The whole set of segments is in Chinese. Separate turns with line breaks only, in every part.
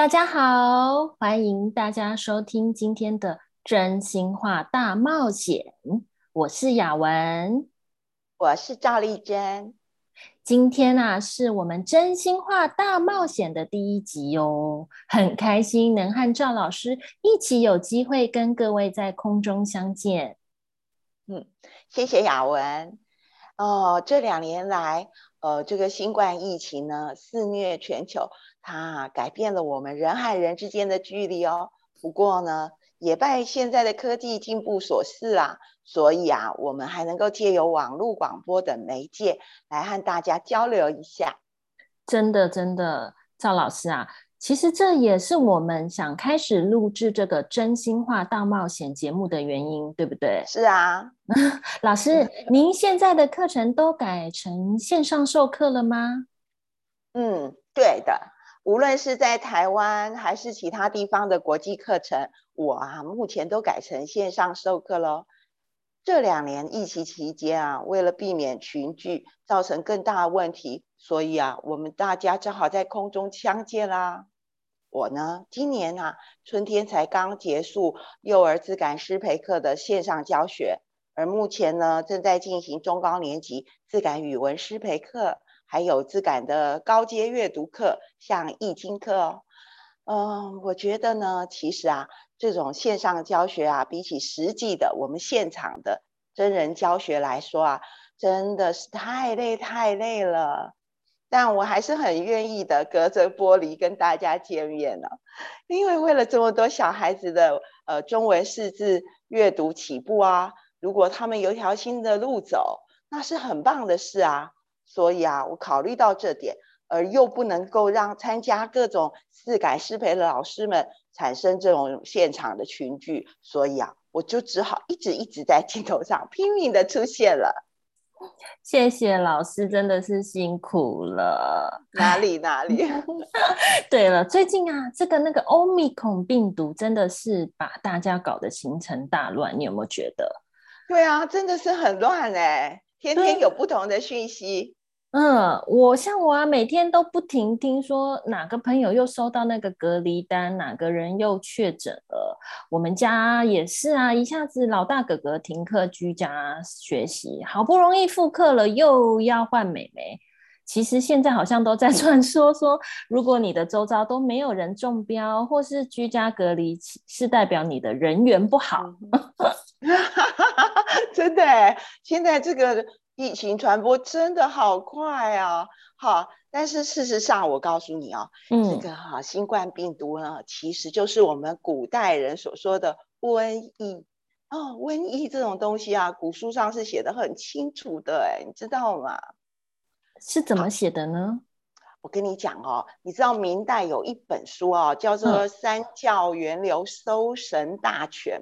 大家好，欢迎大家收听今天的真心话大冒险。我是雅文，
我是赵丽珍。
今天啊，是我们真心话大冒险的第一集哦，很开心能和赵老师一起有机会跟各位在空中相见。
嗯，谢谢雅文。哦，这两年来，呃，这个新冠疫情呢肆虐全球。它改变了我们人和人之间的距离哦。不过呢，也拜现在的科技进步所赐啊，所以啊，我们还能够借由网络广播等媒介来和大家交流一下。
真的，真的，赵老师啊，其实这也是我们想开始录制这个真心话大冒险节目的原因，对不对？
是啊，
老师，您现在的课程都改成线上授课了吗？
嗯，对的。无论是在台湾还是其他地方的国际课程，我啊目前都改成线上授课喽。这两年疫情期间啊，为了避免群聚造成更大的问题，所以啊，我们大家只好在空中相见啦。我呢，今年啊春天才刚结束幼儿自感师培课的线上教学，而目前呢正在进行中高年级自感语文师培课。还有质感的高阶阅读课，像易经课哦。嗯，我觉得呢，其实啊，这种线上教学啊，比起实际的我们现场的真人教学来说啊，真的是太累太累了。但我还是很愿意的，隔着玻璃跟大家见面呢，因为为了这么多小孩子的呃中文识字阅读起步啊，如果他们有条新的路走，那是很棒的事啊。所以啊，我考虑到这点，而又不能够让参加各种四改师培的老师们产生这种现场的群聚，所以啊，我就只好一直一直在镜头上拼命的出现了。
谢谢老师，真的是辛苦了。
哪里哪里？
对了，最近啊，这个那个欧米孔病毒真的是把大家搞得行程大乱，你有没有觉得？
对啊，真的是很乱哎，天天有不同的讯息。
嗯，我像我啊，每天都不停听说哪个朋友又收到那个隔离单，哪个人又确诊了。我们家也是啊，一下子老大哥哥停课居家学习，好不容易复课了，又要换美眉。其实现在好像都在 传说说，如果你的周遭都没有人中标或是居家隔离，是代表你的人缘不好。
真的，现在这个。疫情传播真的好快啊！哈，但是事实上，我告诉你哦，这个哈新冠病毒呢，其实就是我们古代人所说的瘟疫哦。瘟疫这种东西啊，古书上是写的很清楚的，哎，你知道吗？
是怎么写的呢？
我跟你讲哦，你知道明代有一本书哦，叫做《三教源流搜神大全》。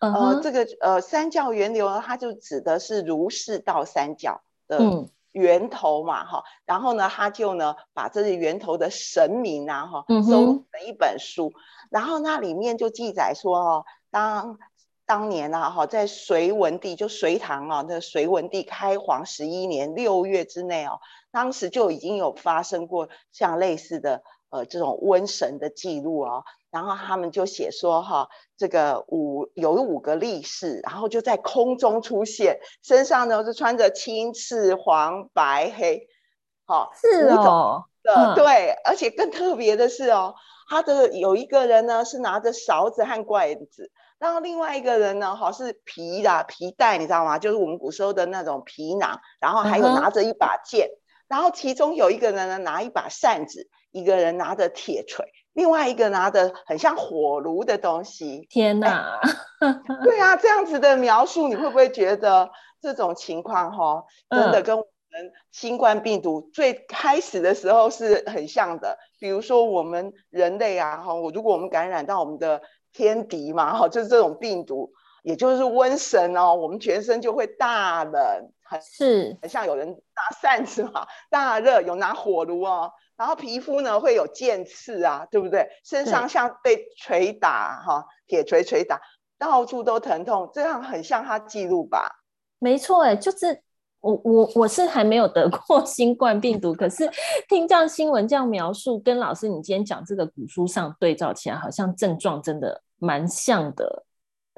呃，这个呃三教源流呢，它就指的是儒释道三教的源头嘛，哈。然后呢，他就呢把这些源头的神明啊，哈，收成一本书。然后那里面就记载说，哦，当当年啊，哈，在隋文帝就隋唐啊，那隋文帝开皇十一年六月之内哦，当时就已经有发生过像类似的呃这种瘟神的记录哦。然后他们就写说哈，这个五有五个力士，然后就在空中出现，身上呢是穿着青、赤、黄、白、黑，好，
是哦，
的对，而且更特别的是哦，他的有一个人呢是拿着勺子和罐子，然后另外一个人呢哈是皮的皮带，你知道吗？就是我们古时候的那种皮囊，然后还有拿着一把剑，然后其中有一个人呢拿一把扇子，一个人拿着铁锤。另外一个拿的很像火炉的东西，
天哪！
对啊，这样子的描述，你会不会觉得这种情况哈，真的跟我们新冠病毒最开始的时候是很像的？比如说我们人类啊，哈，我如果我们感染到我们的天敌嘛，哈，就是这种病毒，也就是瘟神哦，我们全身就会大冷，很
是
很像有人拿扇子嘛，大热，有拿火炉哦。然后皮肤呢会有剑刺啊，对不对？身上像被锤打哈，铁锤锤打，到处都疼痛，这样很像他记录吧？
没错，哎，就是我我我是还没有得过 新冠病毒，可是听这样新闻这样描述，跟老师你今天讲这个古书上对照起来，好像症状真的蛮像的。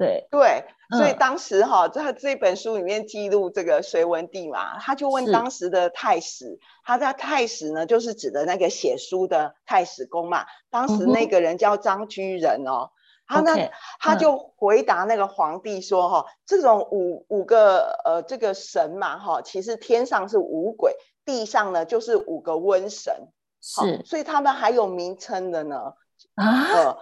对。
对，所以当时哈，在这本书里面记录这个隋文帝嘛，他就问当时的太史，他在太史呢，就是指的那个写书的太史公嘛。当时那个人叫张居仁哦，他呢，他就回答那个皇帝说哈，这种五五个呃这个神嘛哈，其实天上是五鬼，地上呢就是五个瘟神，
是，
所以他们还有名称的呢。
啊，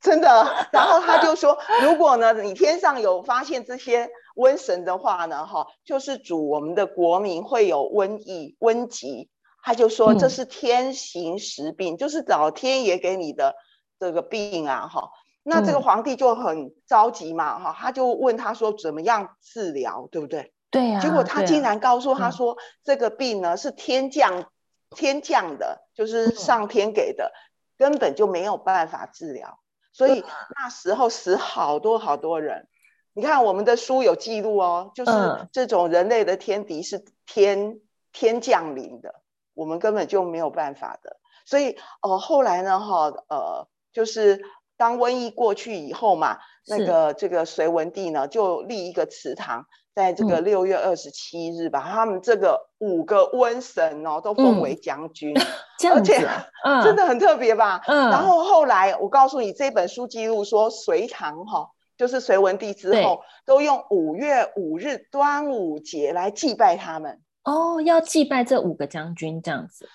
真的。然后他就说，如果呢，你天上有发现这些瘟神的话呢，哈，就是主我们的国民会有瘟疫、瘟疾。他就说这是天行时病，就是老天爷给你的这个病啊，哈。那这个皇帝就很着急嘛，哈，他就问他说怎么样治疗，对不对？
对呀。
结果他竟然告诉他说，这个病呢是天降天降的，就是上天给的。根本就没有办法治疗，所以那时候死好多好多人。你看我们的书有记录哦，就是这种人类的天敌是天天降临的，我们根本就没有办法的。所以呃后来呢哈呃就是当瘟疫过去以后嘛，那个这个隋文帝呢就立一个祠堂。在这个六月二十七日，把他们这个五个瘟神哦都封为将军，
而且
真的很特别吧？嗯。然后后来我告诉你，这本书记录说，隋唐哈就是隋文帝之后，都用五月五日端午节来祭拜他们。
哦，要祭拜这五个将军这样子。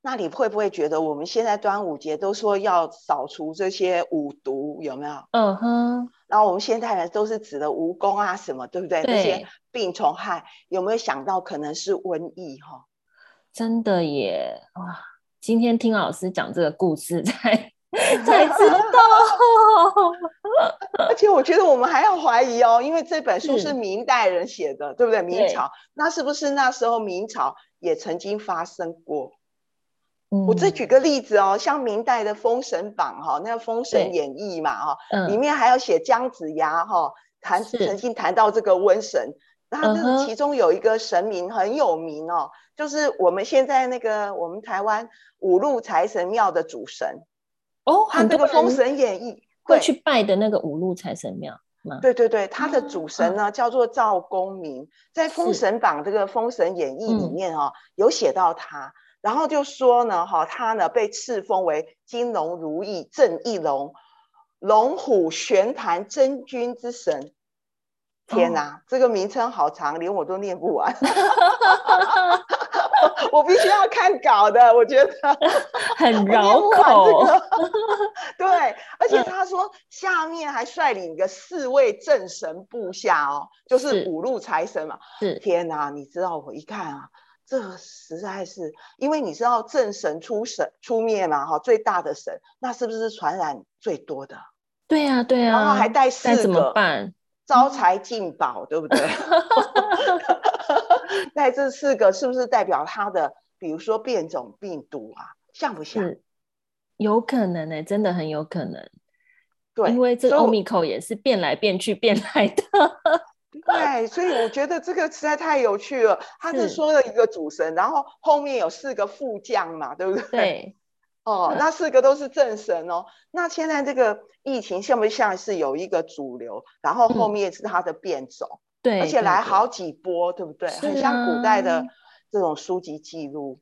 那你会不会觉得我们现在端午节都说要扫除这些五毒，有没有？
嗯哼。
然后我们现代人都是指的蜈蚣啊什么，对不对？那些病虫害有没有想到可能是瘟疫？哈，
真的耶！哇，今天听老师讲这个故事 才 才知道。
而且我觉得我们还要怀疑哦，因为这本书是明代人写的，对不对？明朝，那是不是那时候明朝也曾经发生过？我再举个例子哦，像明代的《封神榜》哈，那个《封神演义》嘛哈，里面还要写姜子牙哈谈曾经谈到这个瘟神，那这其中有一个神明很有名哦，就是我们现在那个我们台湾五路财神庙的主神
哦，
他这个《封神演义》
会去拜的那个五路财神庙
对对对，他的主神呢叫做赵公明，在《封神榜》这个《封神演义》里面哦，有写到他。然后就说呢，哈，他呢被赐封为金龙如意正义龙，龙虎玄坛真君之神。天哪，这个名称好长，连我都念不完。我必须要看稿的，我觉得
很绕口。
对，而且他说下面还率领个四位正神部下哦，就是五路财神嘛。
是，
天哪，你知道我一看啊。这实在是，因为你知道正神出神出面嘛，哈，最大的神，那是不是传染最多的？
对呀，对呀，
然后还带四个，
怎么办？
招财进宝，对不对？带这四个是不是代表他的，比如说变种病毒啊，像不像？
有可能呢，真的很有可能。
对，
因为这欧米克也是变来变去变来的。
对，所以我觉得这个实在太有趣了。他是说了一个主神，然后后面有四个副将嘛，对不对？
对。
哦，那四个都是正神哦。那现在这个疫情像不像是有一个主流，然后后面是它的变种？
对。
而且来好几波，对不对？很像古代的这种书籍记录。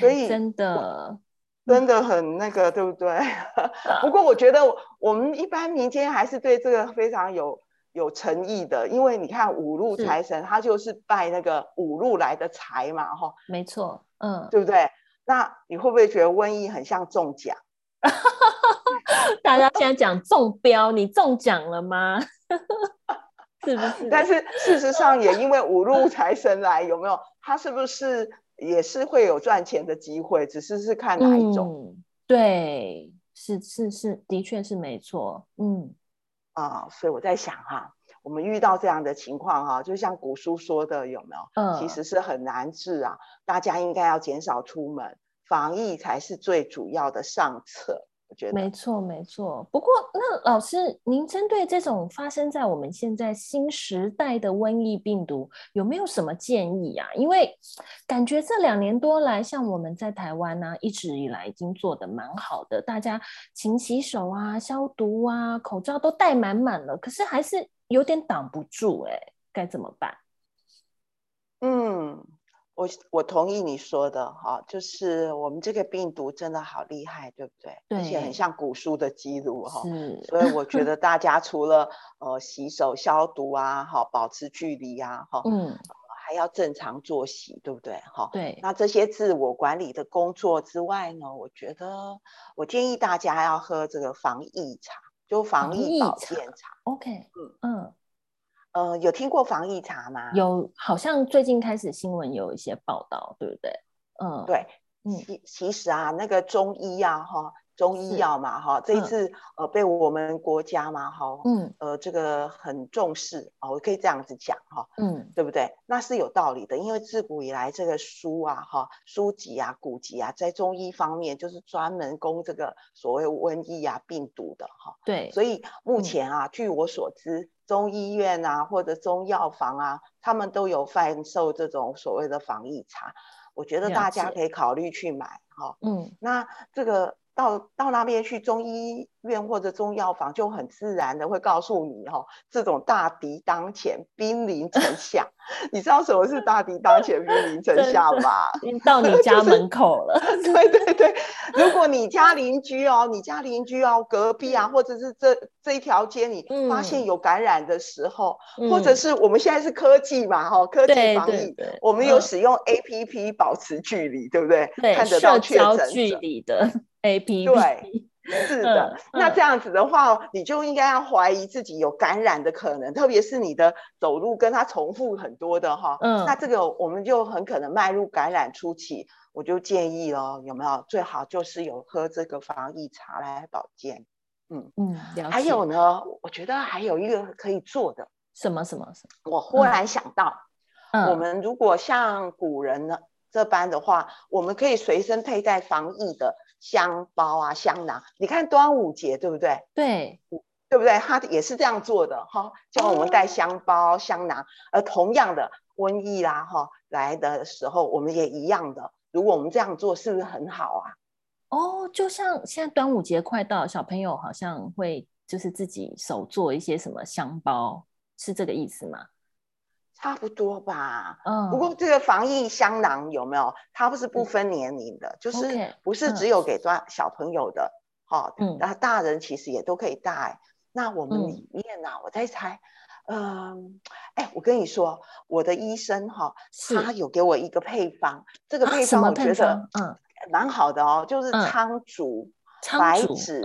所以
真的
真的很那个，对不对？不过我觉得我们一般民间还是对这个非常有。有诚意的，因为你看五路财神，他就是拜那个五路来的财嘛，哈，
没错，嗯，
对不对？那你会不会觉得瘟疫很像中奖？
大家现在讲中标，你中奖了吗？是不是？
但是事实上也因为五路 财神来，有没有？他是不是也是会有赚钱的机会？只是是看哪一种？
对，是是是，的确是没错，嗯。
啊，所以我在想哈，我们遇到这样的情况哈，就像古书说的，有没有？嗯，其实是很难治啊。大家应该要减少出门，防疫才是最主要的上策。我觉得
没错没错。不过那老师，您针对这种发生在我们现在新时代的瘟疫病毒，有没有什么建议啊？因为感觉这两年多来，像我们在台湾呢，一直以来已经做的蛮好的，大家勤洗手啊、消毒啊、口罩都戴满满了，可是还是有点挡不住哎，该怎么办？
嗯。我我同意你说的哈，就是我们这个病毒真的好厉害，对不对？
对，
而且很像古书的记录哈。
是。
所以我觉 得大家除了呃洗手消毒啊，哈，保持距离啊，哈，嗯，还要正常作息，对不对？哈。
对。
那这些自我管理的工作之外呢，我觉得我建议大家要喝这个防疫茶，就防疫保健茶。
OK。嗯嗯。
呃，有听过防疫茶吗？
有，好像最近开始新闻有一些报道，对不对？
嗯，对，其其实啊，那个中医啊，哈。中医药嘛，哈，这一次呃被我们国家嘛，哈，嗯，呃这个很重视哦，我可以这样子讲哈，嗯，对不对？那是有道理的，因为自古以来这个书啊，哈，书籍啊、古籍啊，在中医方面就是专门攻这个所谓瘟疫啊、病毒的哈，
对，
所以目前啊，据我所知，中医院啊或者中药房啊，他们都有贩售这种所谓的防疫茶，我觉得大家可以考虑去买哈，嗯，那这个。到到那边去中医院或者中药房，就很自然的会告诉你哈，这种大敌当前，兵临城下。你知道什么是大敌当前，兵临城下吗？
到你 家门口了。
对对对，如果你家邻居哦，你家邻居哦，隔壁啊，或者是这这一条街，你发现有感染的时候，或者是我们现在是科技嘛哈，科技防疫，我们有使用 A P P 保持距离，对不对？看得到确诊
距离的。A P
P 对，是的。那这样子的话，你就应该要怀疑自己有感染的可能，特别是你的走路跟它重复很多的哈。嗯，那这个我们就很可能迈入感染初期。我就建议哦，有没有最好就是有喝这个防疫茶来保健。
嗯嗯，
还有呢，我觉得还有一个可以做的，
什么什么什
么？我忽然想到，我们如果像古人呢这般的话，我们可以随身佩戴防疫的。香包啊，香囊，你看端午节对不对？
对，
对不对？他也是这样做的哈，叫我们带香包、香囊。而同样的瘟疫啦，哈来的时候，我们也一样的。如果我们这样做，是不是很好啊？
哦，就像现在端午节快到，小朋友好像会就是自己手做一些什么香包，是这个意思吗？
差不多吧，嗯，不过这个防疫香囊有没有？它不是不分年龄的，就是不是只有给抓小朋友的，好，嗯，然后大人其实也都可以带。那我们里面呢，我在猜，嗯，哎，我跟你说，我的医生哈，他有给我一个配方，这个配方我觉得？嗯。蛮好的哦，就是苍竹、白芷、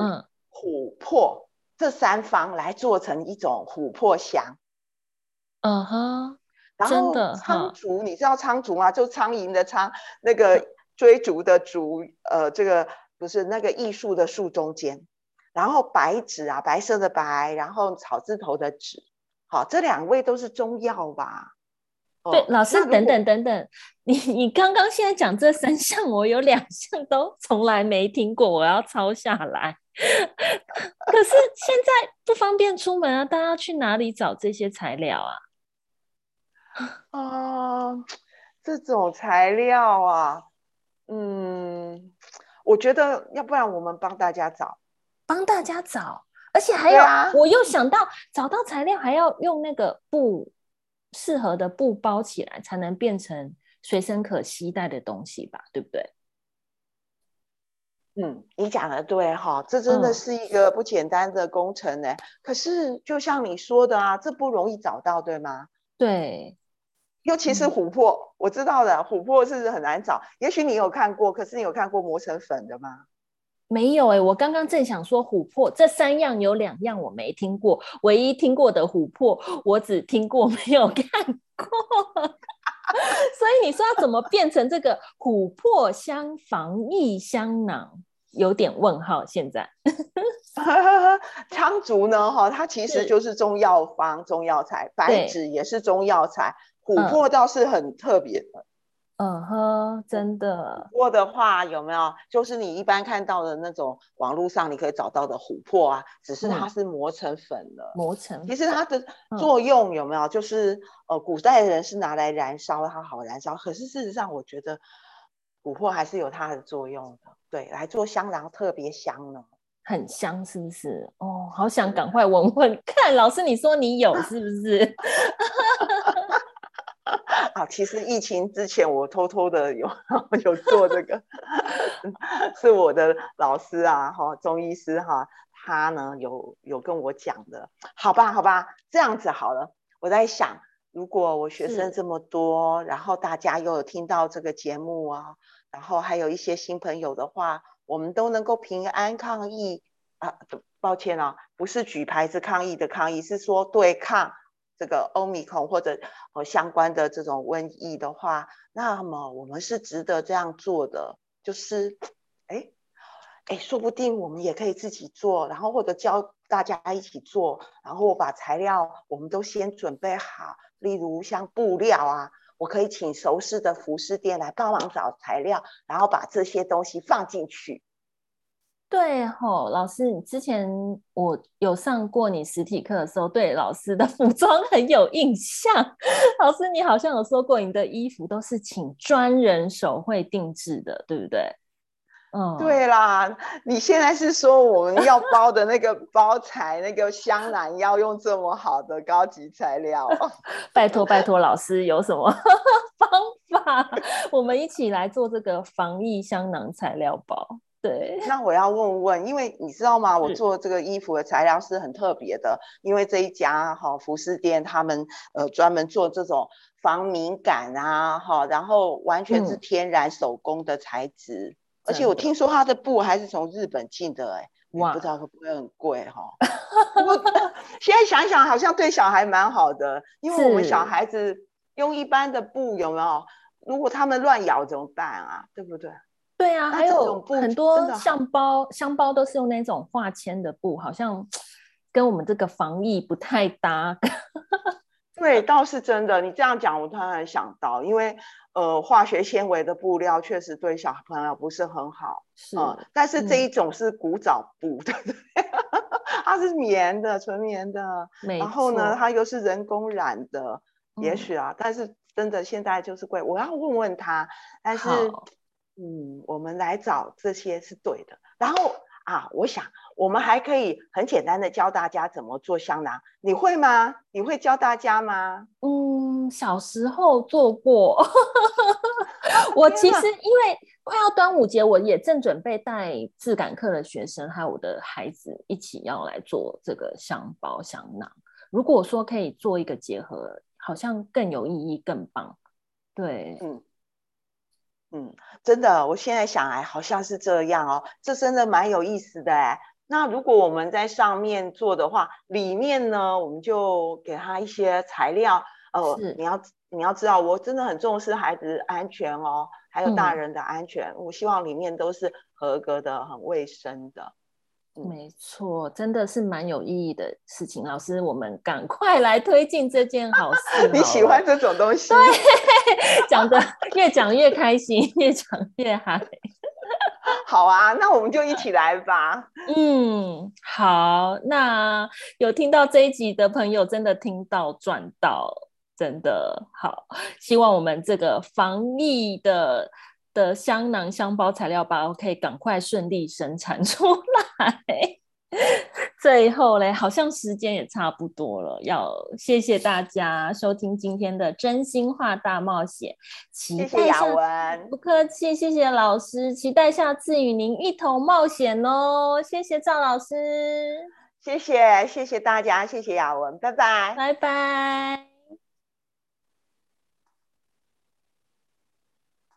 琥珀这三方来做成一种琥珀香，
嗯哼。
然后苍竹，你知道苍竹吗？就苍蝇的苍，那个追逐的逐，呃，这个不是那个艺术的树中间。然后白芷啊，白色的白，然后草字头的芷，好，这两位都是中药吧？
对，老师，等等等等，你你刚刚现在讲这三项，我有两项都从来没听过，我要抄下来。可是现在不方便出门啊，大家去哪里找这些材料啊？
啊，这种材料啊，嗯，我觉得要不然我们帮大家找，
帮大家找，而且还有，啊我又想到找到材料还要用那个布适合的布包起来，才能变成随身可携带的东西吧，对不对？
嗯，你讲的对哈，这真的是一个不简单的工程呢。可是就像你说的啊，这不容易找到，对吗？
对。
尤其是琥珀，我知道的，琥珀是很难找。也许你有看过，可是你有看过磨成粉的吗？
没有哎，我刚刚正想说琥珀这三样有两样我没听过，唯一听过的琥珀我只听过 没有看过。所以你说要怎么变成这个琥珀香防疫香囊，有点问号。现在
苍竹呢？哈，它其实就是中药方中药材，白芷也是中药材。琥珀倒是很特别的，
嗯哼，真的。
琥珀的话有没有？就是你一般看到的那种网络上你可以找到的琥珀啊，只是它是磨成粉的。
磨成。
其实它的作用有没有？就是呃，古代的人是拿来燃烧，它好燃烧。可是事实上，我觉得琥珀还是有它的作用的。对，来做香囊特别香呢。
很香是不是？哦，好想赶快闻闻看。老师，你说你有是不是？
啊，其实疫情之前我偷偷的有 有做这个，是我的老师啊，哈，中医师哈，他呢有有跟我讲的，好吧，好吧，这样子好了。我在想，如果我学生这么多，然后大家又有听到这个节目啊，然后还有一些新朋友的话。我们都能够平安抗疫啊！抱歉啊，不是举牌子抗议的抗议，是说对抗这个欧米孔或者呃相关的这种瘟疫的话，那么我们是值得这样做的。就是，哎哎，说不定我们也可以自己做，然后或者教大家一起做，然后我把材料我们都先准备好，例如像布料啊。我可以请熟识的服饰店来帮忙找材料，然后把这些东西放进去。
对吼，老师，你之前我有上过你实体课的时候，对老师的 服装很有印象。老师，你好像有说过，你的衣服都是请专人手绘定制的，对不对？
嗯，对啦，你现在是说我们要包的那个 包材，那个香囊要用这么好的高级材料？
拜托拜托，老师有什么方法？我们一起来做这个防疫香囊材料包。对，
那我要问问，因为你知道吗？我做这个衣服的材料是很特别的，因为这一家哈服饰店，他们呃专门做这种防敏感啊，哈，然后完全是天然手工的材质。而且我听说它的布还是从日本进的，哎，哇，不知道会不会很贵哈？现在想想好像对小孩蛮好的，因为我们小孩子用一般的布有没有？如果他们乱咬怎么办啊？对不对？
对啊，还有很多像包箱包都是用那种化纤的布，好像跟我们这个防疫不太搭。
对，倒是真的。你这样讲，我突然想到，因为呃，化学纤维的布料确实对小朋友不是很好。
是。
但是这一种是古早布，对不对？它是棉的，纯棉的。然后呢，它又是人工染的。也许啊，但是真的现在就是贵。我要问问他。但是，嗯，我们来找这些是对的。然后。啊，我想我们还可以很简单的教大家怎么做香囊，你会吗？你会教大家吗？
嗯，小时候做过。我其实因为快要端午节，我也正准备带质感课的学生还有我的孩子一起要来做这个香包香囊。如果说可以做一个结合，好像更有意义，更棒。对，嗯。
嗯，真的，我现在想来好像是这样哦，这真的蛮有意思的哎。那如果我们在上面做的话，里面呢，我们就给他一些材料。呃，你要你要知道，我真的很重视孩子安全哦，还有大人的安全。我希望里面都是合格的、很卫生的。
没错，真的是蛮有意义的事情。老师，我们赶快来推进这件好事。
你喜欢这种东西？
对，讲的越讲越开心，越讲越嗨。
好啊，那我们就一起来吧。
嗯，好。那有听到这一集的朋友，真的听到赚到，真的好。希望我们这个防疫的。的香囊、香包材料包可以赶快顺利生产出来。最后嘞，好像时间也差不多了，要谢谢大家收听今天的真心话大冒险。
谢谢雅文，
不客气，谢谢老师，期待下次与您一同冒险哦。谢谢赵老师，
谢谢谢谢大家，谢谢雅文，拜拜，
拜拜。